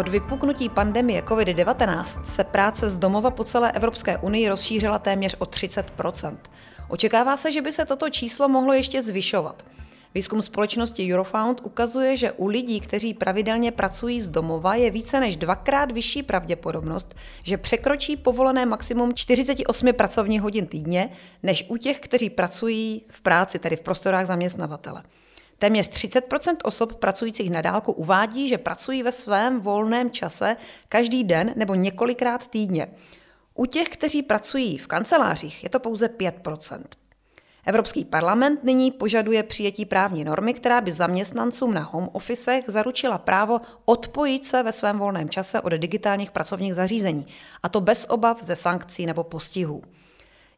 Od vypuknutí pandemie COVID-19 se práce z domova po celé Evropské unii rozšířila téměř o 30% Očekává se, že by se toto číslo mohlo ještě zvyšovat. Výzkum společnosti Eurofound ukazuje, že u lidí, kteří pravidelně pracují z domova, je více než dvakrát vyšší pravděpodobnost, že překročí povolené maximum 48 pracovních hodin týdně, než u těch, kteří pracují v práci, tedy v prostorách zaměstnavatele. Téměř 30% osob pracujících na dálku uvádí, že pracují ve svém volném čase každý den nebo několikrát týdně. U těch, kteří pracují v kancelářích, je to pouze 5% Evropský parlament nyní požaduje přijetí právní normy, která by zaměstnancům na home officech zaručila právo odpojit se ve svém volném čase od digitálních pracovních zařízení, a to bez obav ze sankcí nebo postihů.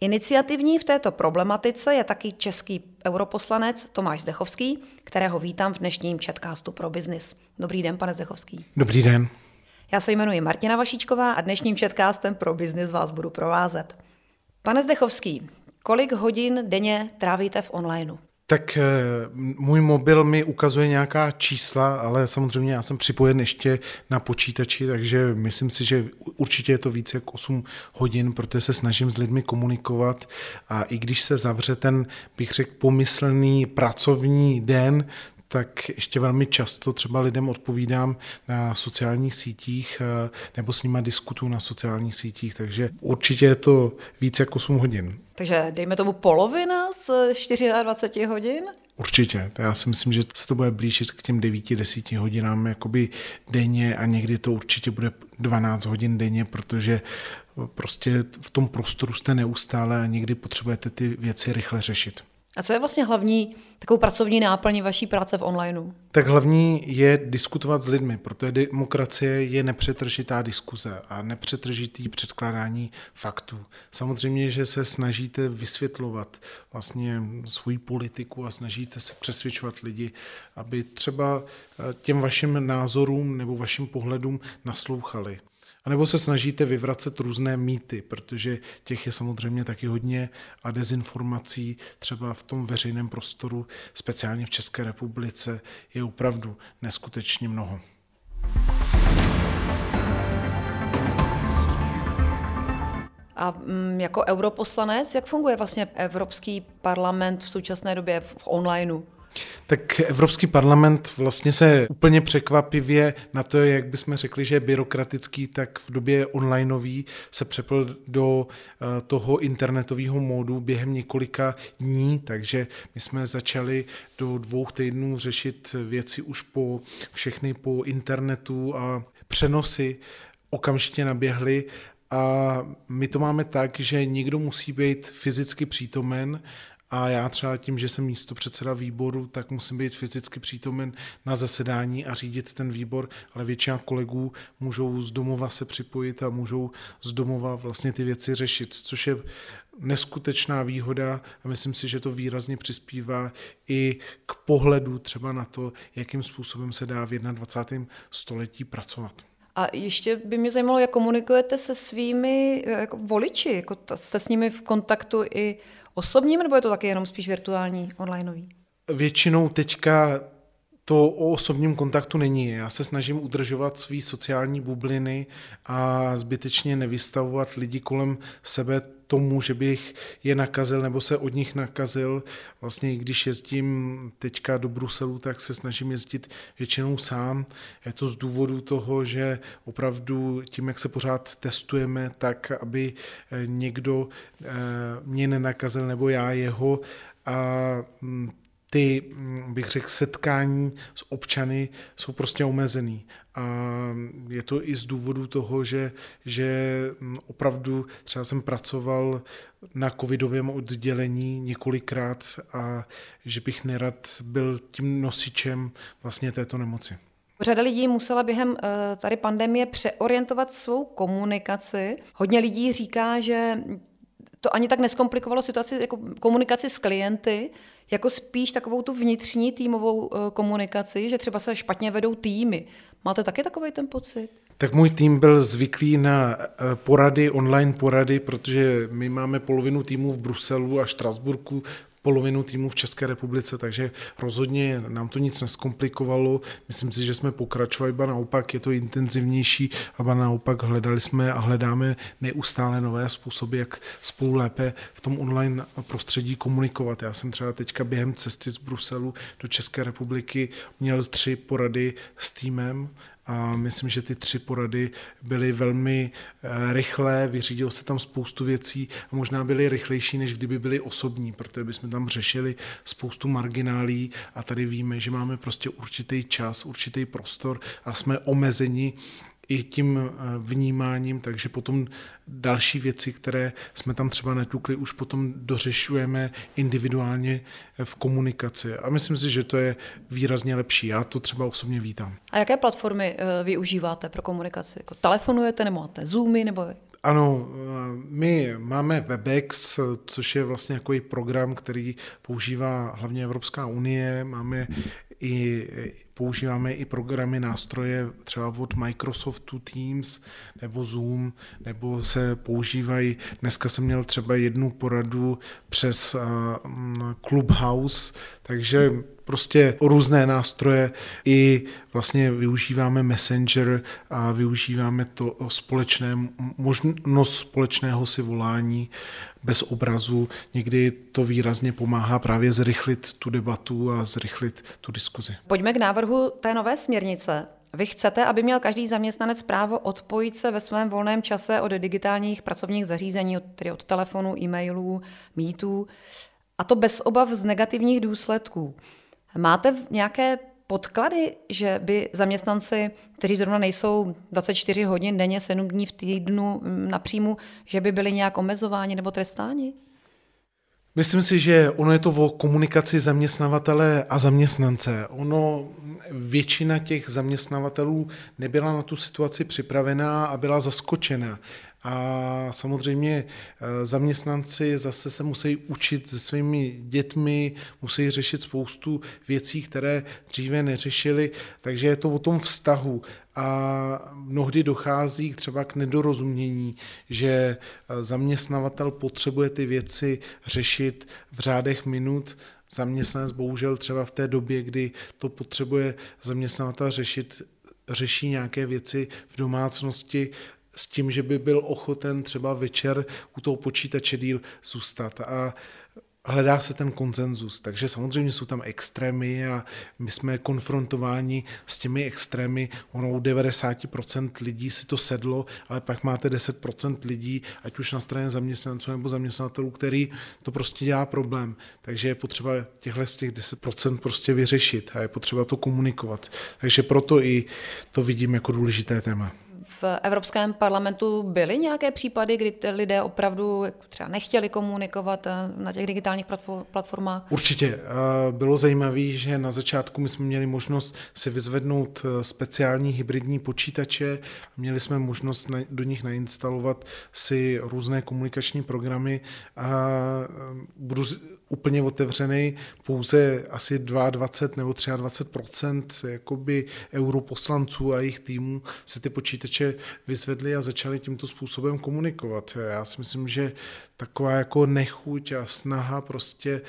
Iniciativní v této problematice je taky český europoslanec Tomáš Zdechovský, kterého vítám v dnešním chatcastu pro biznis. Dobrý den, pane Zdechovský. Dobrý den. Já se jmenuji Martina Vašíčková a dnešním chatcastem pro biznis vás budu provázet. Pane Zdechovský, kolik hodin denně trávíte v onlineu? Tak eh, můj mobil mi ukazuje nějaká čísla, ale samozřejmě já jsem připojen ještě na počítači, takže myslím si, že určitě je to více jak 8 hodin, protože se snažím s lidmi komunikovat. A i když se zavře ten, bych řekl, pomyslný pracovní den, tak ještě velmi často třeba lidem odpovídám na sociálních sítích eh, nebo s nimi diskutuju na sociálních sítích, takže určitě je to více jak 8 hodin. Takže dejme tomu polovina z 24 hodin? Určitě. Já si myslím, že se to bude blížit k těm 9-10 hodinám jakoby denně a někdy to určitě bude 12 hodin denně, protože prostě v tom prostoru jste neustále a někdy potřebujete ty věci rychle řešit. A co je vlastně hlavní takovou pracovní náplní vaší práce v onlineu? Tak hlavní je diskutovat s lidmi, protože demokracie je nepřetržitá diskuze a nepřetržitý předkládání faktů. Samozřejmě, že se snažíte vysvětlovat vlastně svoji politiku a snažíte se přesvědčovat lidi, aby třeba eh, těm vašim názorům nebo vašim pohledům naslouchali. A nebo se snažíte vyvracet různé mýty, protože těch je samozřejmě taky hodně a dezinformací třeba v tom veřejném prostoru, speciálně v České republice, je opravdu neskutečně mnoho. A mm, jako europoslanec, jak funguje vlastně Evropský parlament v současné době v onlineu? Tak Evropský parlament vlastně se úplně překvapivě na to, jak bychom řekli, že je byrokratický, tak v době onlineový se přepl do eh, toho internetového módu během několika dní, takže my jsme začali do dvou týdnů řešit věci už po všechny po internetu a přenosy okamžitě naběhly. A my to máme tak, že někdo musí být fyzicky přítomen a já třeba tím, že jsem místo předseda výboru, tak musím být fyzicky přítomen na zasedání a řídit ten výbor, ale většina kolegů můžou z domova se připojit a můžou z domova vlastně ty věci řešit, což je neskutečná výhoda a myslím si, že to výrazně přispívá i k pohledu třeba na to, jakým způsobem se dá v 21. století pracovat. A ještě by mě zajímalo, jak komunikujete se svými jako voliči, jako jste s nimi v kontaktu i osobním, nebo je to taky jenom spíš virtuální, onlineový? Většinou teďka to o osobním kontaktu není. Já se snažím udržovat svý sociální bubliny a zbytečně nevystavovat lidi kolem sebe tomu, že bych je nakazil nebo se od nich nakazil. Vlastně když jezdím teďka do Bruselu, tak se snažím jezdit většinou sám. Je to z důvodu toho, že opravdu tím, jak se pořád testujeme, tak aby eh, někdo eh, mě nenakazil nebo já jeho a mm, ty, mm, bych řekl, setkání s občany jsou prostě omezený. A je to i z důvodu toho, že, že mm, opravdu třeba jsem pracoval na covidovém oddělení několikrát a že bych nerad byl tím nosičem vlastně této nemoci. Řada lidí musela během eh, tady pandemie přeorientovat svou komunikaci. Hodně lidí říká, že to ani tak neskomplikovalo situaci jako komunikaci s klienty, jako spíš takovou tu vnitřní týmovou eh, komunikaci, že třeba se špatně vedou týmy. Máte taky takový ten pocit? Tak můj tým byl zvyklý na eh, porady, online porady, protože my máme polovinu týmu v Bruselu a Štrasburku, polovinu týmu v České republice, takže rozhodně nám to nic neskomplikovalo. Myslím si, že jsme pokračovali, ba naopak je to intenzivnější, a naopak hledali jsme a hledáme neustále nové způsoby, jak spolu lépe v tom online prostředí komunikovat. Já jsem třeba teďka během cesty z Bruselu do České republiky měl tři porady s týmem a myslím, že ty tři porady byly velmi eh, rychlé, vyřídilo se tam spoustu věcí a možná byly rychlejší, než kdyby byly osobní, protože bychom tam řešili spoustu marginálí a tady víme, že máme prostě určitý čas, určitý prostor a jsme omezeni i tím eh, vnímáním, takže potom další věci, které jsme tam třeba naťukli, už potom dořešujeme individuálně eh, v komunikaci. A myslím si, že to je výrazně lepší. Já to třeba osobně vítám. A jaké platformy eh, využíváte pro komunikaci? Jako telefonujete nebo máte Zoomy? Nebo... Ano, my máme Webex, což je vlastně jako program, který používá hlavně Evropská unie. Máme i používáme i programy, nástroje třeba od Microsoftu Teams nebo Zoom, nebo se používají, dneska jsem měl třeba jednu poradu přes Clubhouse, takže prostě různé nástroje i vlastně využíváme Messenger a využíváme to společné, možnost společného si volání bez obrazu. Někdy to výrazně pomáhá právě zrychlit tu debatu a zrychlit tu diskuzi. Pojďme k návrhu té nové směrnice. Vy chcete, aby měl každý zaměstnanec právo odpojit se ve svém volném čase od digitálních pracovních zařízení, tedy od telefonu, e-mailů, mítů, a to bez obav z negativních důsledků. Máte nějaké podklady, že by zaměstnanci, kteří zrovna nejsou 24 hodin denně, 7 dní v týdnu na příjmu, že by byli nějak omezováni nebo trestáni? Myslím si, že ono je to o komunikaci zaměstnavatele a zaměstnance. Ono, většina těch zaměstnavatelů nebyla na tu situaci připravená a byla zaskočena. A samozřejmě eh, zaměstnanci zase se musí učit se svými dětmi, musí řešit spoustu věcí, které dříve neřešili, takže je to o tom vztahu. A mnohdy dochází třeba k nedorozumění, že eh, zaměstnavatel potřebuje ty věci řešit v řádech minut, zaměstnanec bohužel třeba v té době, kdy to potřebuje zaměstnavatel řešit, řeší nějaké věci v domácnosti s tím, že by byl ochoten třeba večer u toho počítače díl zůstat. A hledá se ten konsenzus. Takže samozřejmě jsou tam extrémy a my jsme konfrontováni s těmi extrémy. Ono u 90% lidí si to sedlo, ale pak máte 10% lidí, ať už na straně zaměstnanců nebo zaměstnatelů, který to prostě dělá problém. Takže je potřeba těchhle z těch 10% prostě vyřešit a je potřeba to komunikovat. Takže proto i to vidím jako důležité téma v Evropském parlamentu byly nějaké případy, kdy lidé opravdu třeba nechtěli komunikovat eh, na těch digitálních platformách? Určitě. Eh, bylo zajímavé, že na začátku my jsme měli možnost si vyzvednout eh, speciální hybridní počítače, měli jsme možnost do nich nainstalovat si různé komunikační programy a budu úplně otevřený, pouze asi 22 nebo 23% jakoby europoslanců a jejich týmů se ty počítače vyzvedli a začali tímto způsobem komunikovat. Já si myslím, že taková jako nechuť a snaha prostě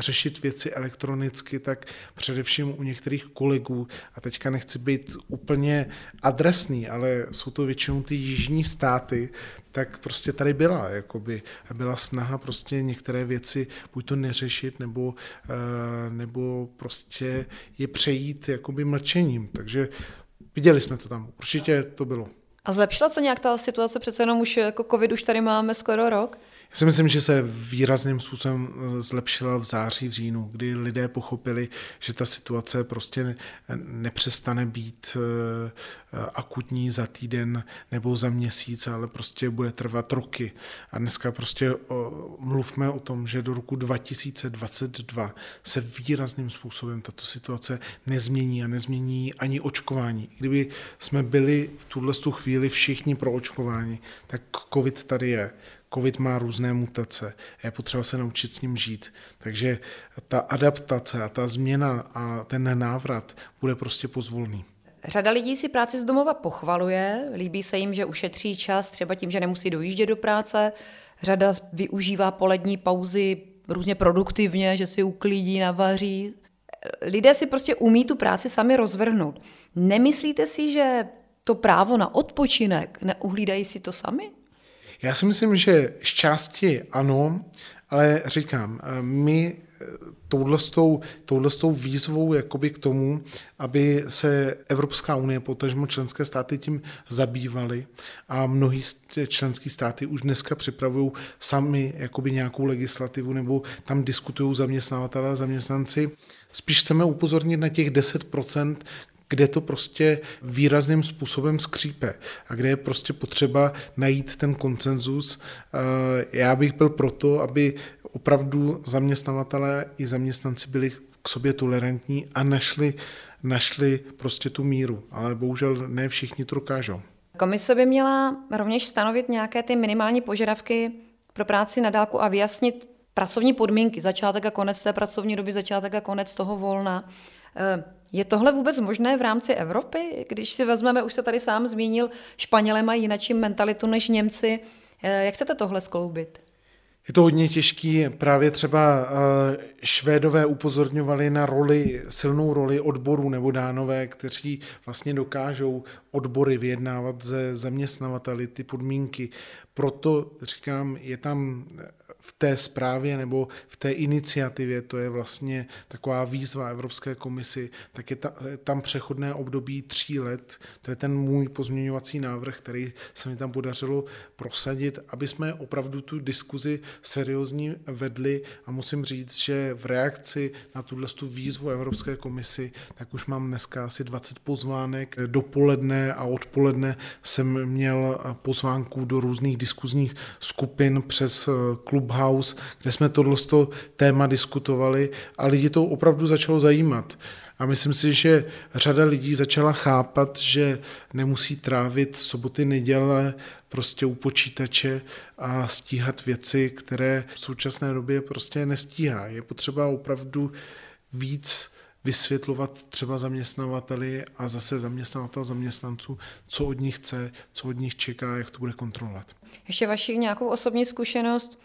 řešit věci elektronicky, tak především u některých kolegů, a teďka nechci být úplně adresný, ale jsou to většinou ty jižní státy, tak prostě tady byla, jakoby, byla snaha prostě některé věci buď to neřešit, nebo, eh, nebo prostě je přejít jakoby mlčením. Takže viděli jsme to tam, určitě to bylo. A zlepšila se nějak ta situace? Přece jenom už jako covid už tady máme skoro rok. Já si myslím, že se výrazným způsobem eh, zlepšila v září, v říjnu, kdy lidé pochopili, že ta situace prostě nepřestane být eh, akutní za týden nebo za měsíc, ale prostě bude trvat roky. A dneska prostě mluvme o tom, že do roku 2022 se výrazným způsobem tato situace nezmění a nezmění ani očkování. Kdyby jsme byli v tuhle chvíli všichni pro očkování, tak covid tady je. COVID má různé mutace, je potřeba se naučit s ním žít. Takže ta adaptace a ta změna a ten návrat bude prostě pozvolný. Řada lidí si práci z domova pochvaluje, líbí se jim, že ušetří čas třeba tím, že nemusí dojíždět do práce. Řada využívá polední pauzy různě produktivně, že si uklidí, navaří. Lidé si prostě umí tu práci sami rozvrhnout. Nemyslíte si, že to právo na odpočinek neuhlídají si to sami? Já si myslím, že z části ano, ale říkám, my touhletou, touhletou výzvou jakoby k tomu, aby se Evropská unie, potažmo členské státy tím zabývaly a mnohý členský státy už dneska připravují sami jakoby nějakou legislativu nebo tam diskutují zaměstnavatele a zaměstnanci. Spíš chceme upozornit na těch 10%, kde to prostě výrazným způsobem skřípe a kde je prostě potřeba najít ten koncenzus. Eh, já bych byl proto, aby opravdu zaměstnavatelé i zaměstnanci byli k sobě tolerantní a našli, našli prostě tu míru. Ale bohužel ne všichni to dokážou. Komise by měla rovněž stanovit nějaké ty minimální požadavky pro práci na dálku a vyjasnit pracovní podmínky, začátek a konec té pracovní doby, začátek a konec toho volna. Je tohle vůbec možné v rámci Evropy? Když si vezmeme, už se tady sám zmínil, Španělé mají jinačí mentalitu než Němci. Eh, jak chcete tohle skloubit? Je to hodně těžký, právě třeba eh, Švédové upozorňovali na roli, silnou roli odborů nebo dánové, kteří vlastně dokážou odbory vyjednávat ze zaměstnavateli ty podmínky. Proto říkám, je tam v té zprávě nebo v té iniciativě, to je vlastně taková výzva Evropské komisi, tak je ta, tam přechodné období tří let. To je ten můj pozměňovací návrh, který se mi tam podařilo prosadit, aby jsme opravdu tu diskuzi seriózní vedli a musím říct, že v reakci na tuhle tu výzvu Evropské komisi, tak už mám dneska asi 20 pozvánek. Dopoledne a odpoledne jsem měl pozvánku do různých diskuzních skupin přes klub Clubhouse, kde jsme tohle téma diskutovali a lidi to opravdu začalo zajímat. A myslím si, že řada lidí začala chápat, že nemusí trávit soboty, neděle prostě u počítače a stíhat věci, které v současné době prostě nestíhá. Je potřeba opravdu víc vysvětlovat třeba zaměstnavateli a zase zaměstnavatel zaměstnanců, co od nich chce, co od nich čeká, jak to bude kontrolovat. Ještě vaši nějakou osobní zkušenost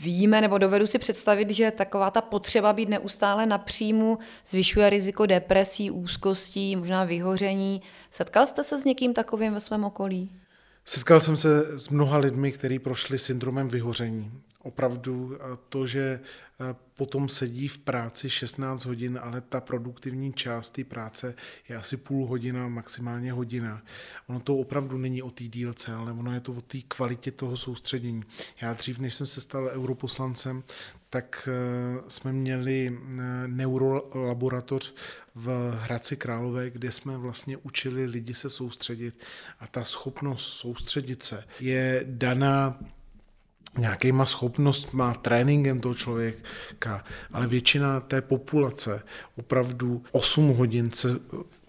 víme nebo dovedu si představit, že taková ta potřeba být neustále na příjmu zvyšuje riziko depresí, úzkostí, možná vyhoření. Setkal jste se s někým takovým ve svém okolí? Setkal jsem se s mnoha lidmi, kteří prošli syndromem vyhoření. Opravdu to, že potom sedí v práci 16 hodin, ale ta produktivní část té práce je asi půl hodina, maximálně hodina. Ono to opravdu není o té dílce, ale ono je to o té kvalitě toho soustředění. Já dřív, než jsem se stal europoslancem, tak jsme měli neurolaboratoř v Hradci Králové, kde jsme vlastně učili lidi se soustředit a ta schopnost soustředit se je daná nějakýma schopnostma, tréninkem toho člověka, ale většina té populace opravdu 8 hodin se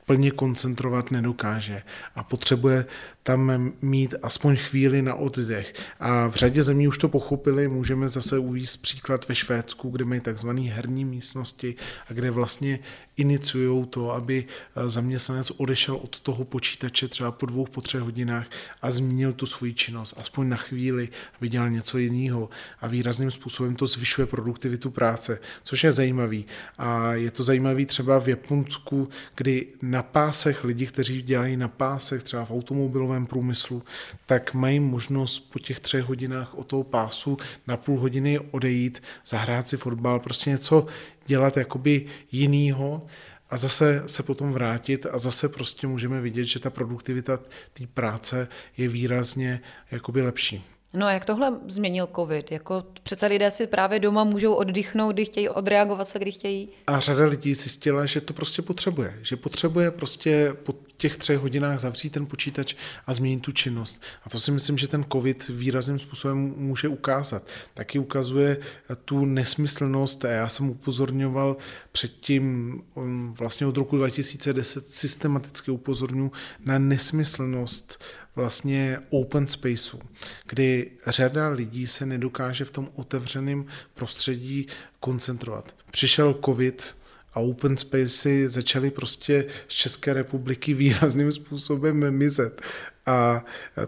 plně koncentrovat nedokáže a potřebuje tam mít aspoň chvíli na oddech. A v řadě zemí už to pochopili, můžeme zase uvíct příklad ve Švédsku, kde mají takzvané herní místnosti a kde vlastně iniciují to, aby eh, zaměstnanec odešel od toho počítače třeba po dvou, po třech hodinách a změnil tu svoji činnost, aspoň na chvíli, aby dělal něco jiného a výrazným způsobem to zvyšuje produktivitu práce, což je zajímavý. A je to zajímavý třeba v Japonsku, kdy na pásech lidi, kteří dělají na pásech, třeba v automobilovém automobilovém průmyslu, tak mají možnost po těch třech hodinách od toho pásu na půl hodiny odejít, zahrát si fotbal, prostě něco dělat jakoby jinýho a zase se potom vrátit a zase prostě můžeme vidět, že ta produktivita té práce je výrazně jakoby lepší. No a jak tohle změnil covid? Jako přece lidé si právě doma můžou oddychnout, kdy chtějí, odreagovat se, kdy chtějí. A řada lidí zjistila, že to prostě potřebuje. Že potřebuje prostě po těch třech hodinách zavřít ten počítač a změnit tu činnost. A to si myslím, že ten covid výrazným způsobem může ukázat. Taky ukazuje tu nesmyslnost. A já jsem upozorňoval předtím, um, vlastně od roku 2010 systematicky upozorňuji na nesmyslnost vlastně open spaceu, kdy řada lidí se nedokáže v tom otevřeném prostředí koncentrovat. Přišel covid, a open spacey začaly prostě z České republiky výrazným způsobem mizet. A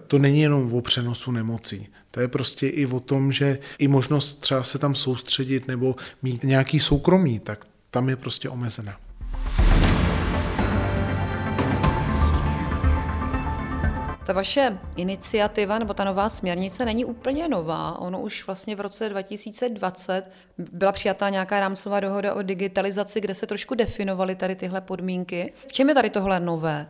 to není jenom o přenosu nemocí. To je prostě i o tom, že i možnost třeba se tam soustředit nebo mít nějaký soukromí, tak tam je prostě omezená. Ta vaše iniciativa nebo ta nová směrnice není úplně nová. Ono už vlastně v roce 2020 byla přijatá nějaká rámcová dohoda o digitalizaci, kde se trošku definovaly tady tyhle podmínky. V čem je tady tohle nové?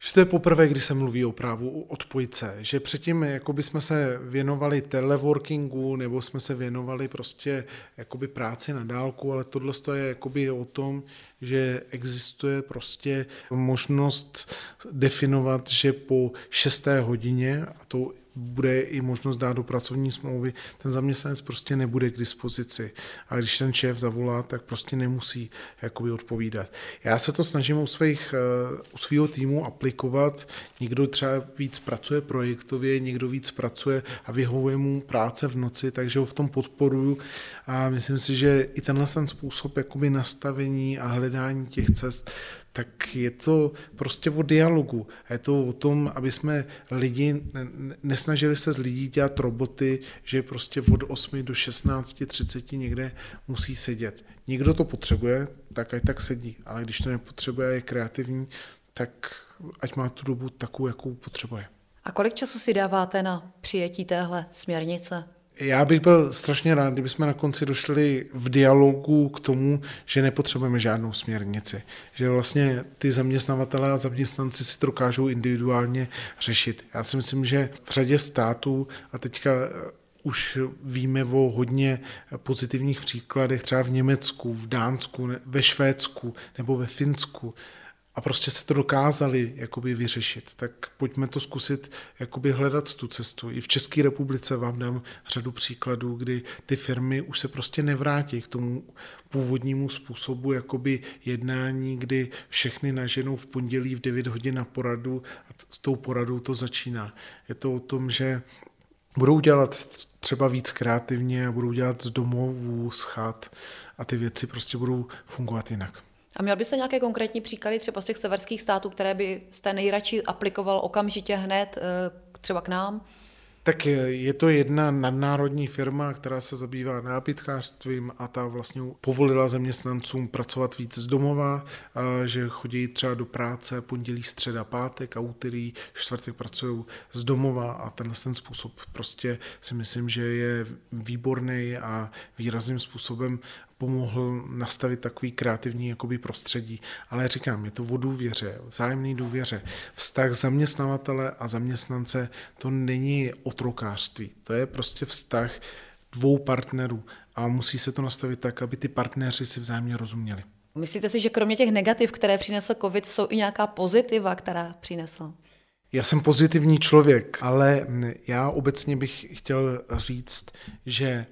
Že to je poprvé, kdy se mluví o právu odpojit se. Že předtím jako by jsme se věnovali teleworkingu nebo jsme se věnovali prostě jakoby práci na dálku, ale tohle je jakoby o tom, že existuje prostě možnost definovat, že po šesté hodině, a to bude i možnost dát do pracovní smlouvy, ten zaměstnanec prostě nebude k dispozici. A když ten šéf zavolá, tak prostě nemusí jakoby odpovídat. Já se to snažím u, svých, eh, u svého týmu aplikovat. Někdo třeba víc pracuje projektově, někdo víc pracuje a vyhovuje mu práce v noci, takže ho v tom podporuju a myslím si, že i tenhle ten způsob jakoby nastavení a hledání těch cest tak je to prostě o dialogu. Je to o tom, aby jsme lidi, nesnažili se z lidí dělat roboty, že prostě od 8 do 16, 30 někde musí sedět. Někdo to potřebuje, tak ať tak sedí, ale když to nepotřebuje a je kreativní, tak ať má tu dobu takovou, jakou potřebuje. A kolik času si dáváte na přijetí téhle směrnice? Já bych byl strašně rád, kdybychom na konci došli v dialogu k tomu, že nepotřebujeme žádnou směrnici. Že vlastně ty zaměstnavatele a zaměstnanci si to dokážou individuálně řešit. Já si myslím, že v řadě států a teďka eh, už víme o hodně pozitivních příkladech, třeba v Německu, v Dánsku, ve Švédsku nebo ve Finsku, a prostě se to dokázali jakoby vyřešit, tak pojďme to zkusit jakoby hledat tu cestu. I v České republice vám dám řadu příkladů, kdy ty firmy už se prostě nevrátí k tomu původnímu způsobu jakoby jednání, kdy všechny naženou v pondělí v 9 hodin na poradu a s tou poradou to začíná. Je to o tom, že budou dělat třeba víc kreativně a budou dělat z domovů, z chat a ty věci prostě budou fungovat jinak. A měl by se nějaké konkrétní příklady třeba z těch severských států, které by jste nejradši aplikoval okamžitě hned eh, třeba k nám? Tak je to jedna nadnárodní firma, která se zabývá nábytkářstvím a ta vlastně povolila zaměstnancům pracovat víc z domova, že chodí třeba do práce pondělí, středa, pátek a úterý, čtvrtek pracují z domova a tenhle ten způsob prostě si myslím, že je výborný a výrazným způsobem pomohl nastavit takový kreativní jakoby prostředí. Ale říkám, je to o důvěře, vzájemné důvěře. Vztah zaměstnavatele a zaměstnance to není otrokářství, to je prostě vztah dvou partnerů a musí se to nastavit tak, aby ty partneři si vzájemně rozuměli. Myslíte si, že kromě těch negativ, které přinesl COVID, jsou i nějaká pozitiva, která přinesl? Já jsem pozitivní člověk, ale já obecně bych chtěl říct, že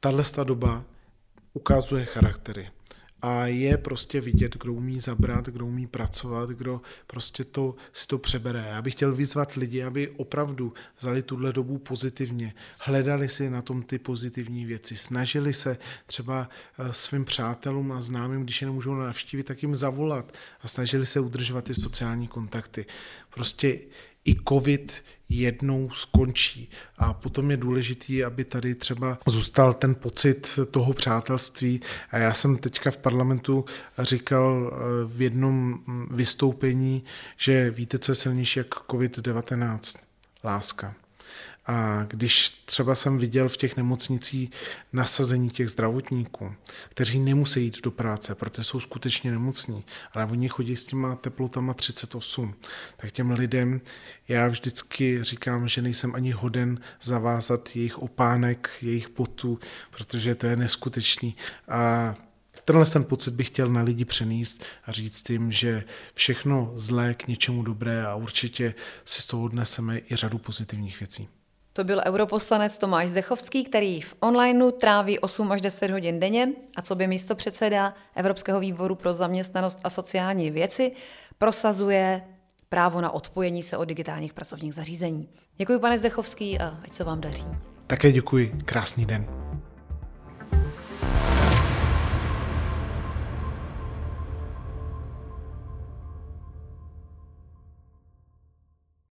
tahle doba ukazuje charaktery. A je prostě vidět, kdo umí zabrat, kdo umí pracovat, kdo prostě to, si to přebere. Já bych chtěl vyzvat lidi, aby opravdu vzali tuhle dobu pozitivně, hledali si na tom ty pozitivní věci, snažili se třeba eh, svým přátelům a známým, když je nemůžou navštívit, tak jim zavolat a snažili se udržovat ty sociální kontakty. Prostě i covid jednou skončí. A potom je důležitý, aby tady třeba zůstal ten pocit toho přátelství. A já jsem teďka v parlamentu říkal eh, v jednom vystoupení, že víte, co je silnější jak COVID-19? Láska. A když třeba jsem viděl v těch nemocnicích nasazení těch zdravotníků, kteří nemusí jít do práce, protože jsou skutečně nemocní, ale oni chodí s těma teplotama 38, tak těm lidem já vždycky říkám, že nejsem ani hoden zavázat jejich opánek, jejich potů, protože to je neskutečný. A tenhle ten pocit bych chtěl na lidi přenést a říct jim, že všechno zlé k něčemu dobré a určitě si z toho odneseme i řadu pozitivních věcí. To byl europoslanec Tomáš Zdechovský, který v onlineu tráví 8 až 10 hodin denně a co by místo předseda Evropského výboru pro zaměstnanost a sociální věci prosazuje právo na odpojení se od digitálních pracovních zařízení. Děkuji, pane Zdechovský, a ať se vám daří. Také děkuji. Krásný den.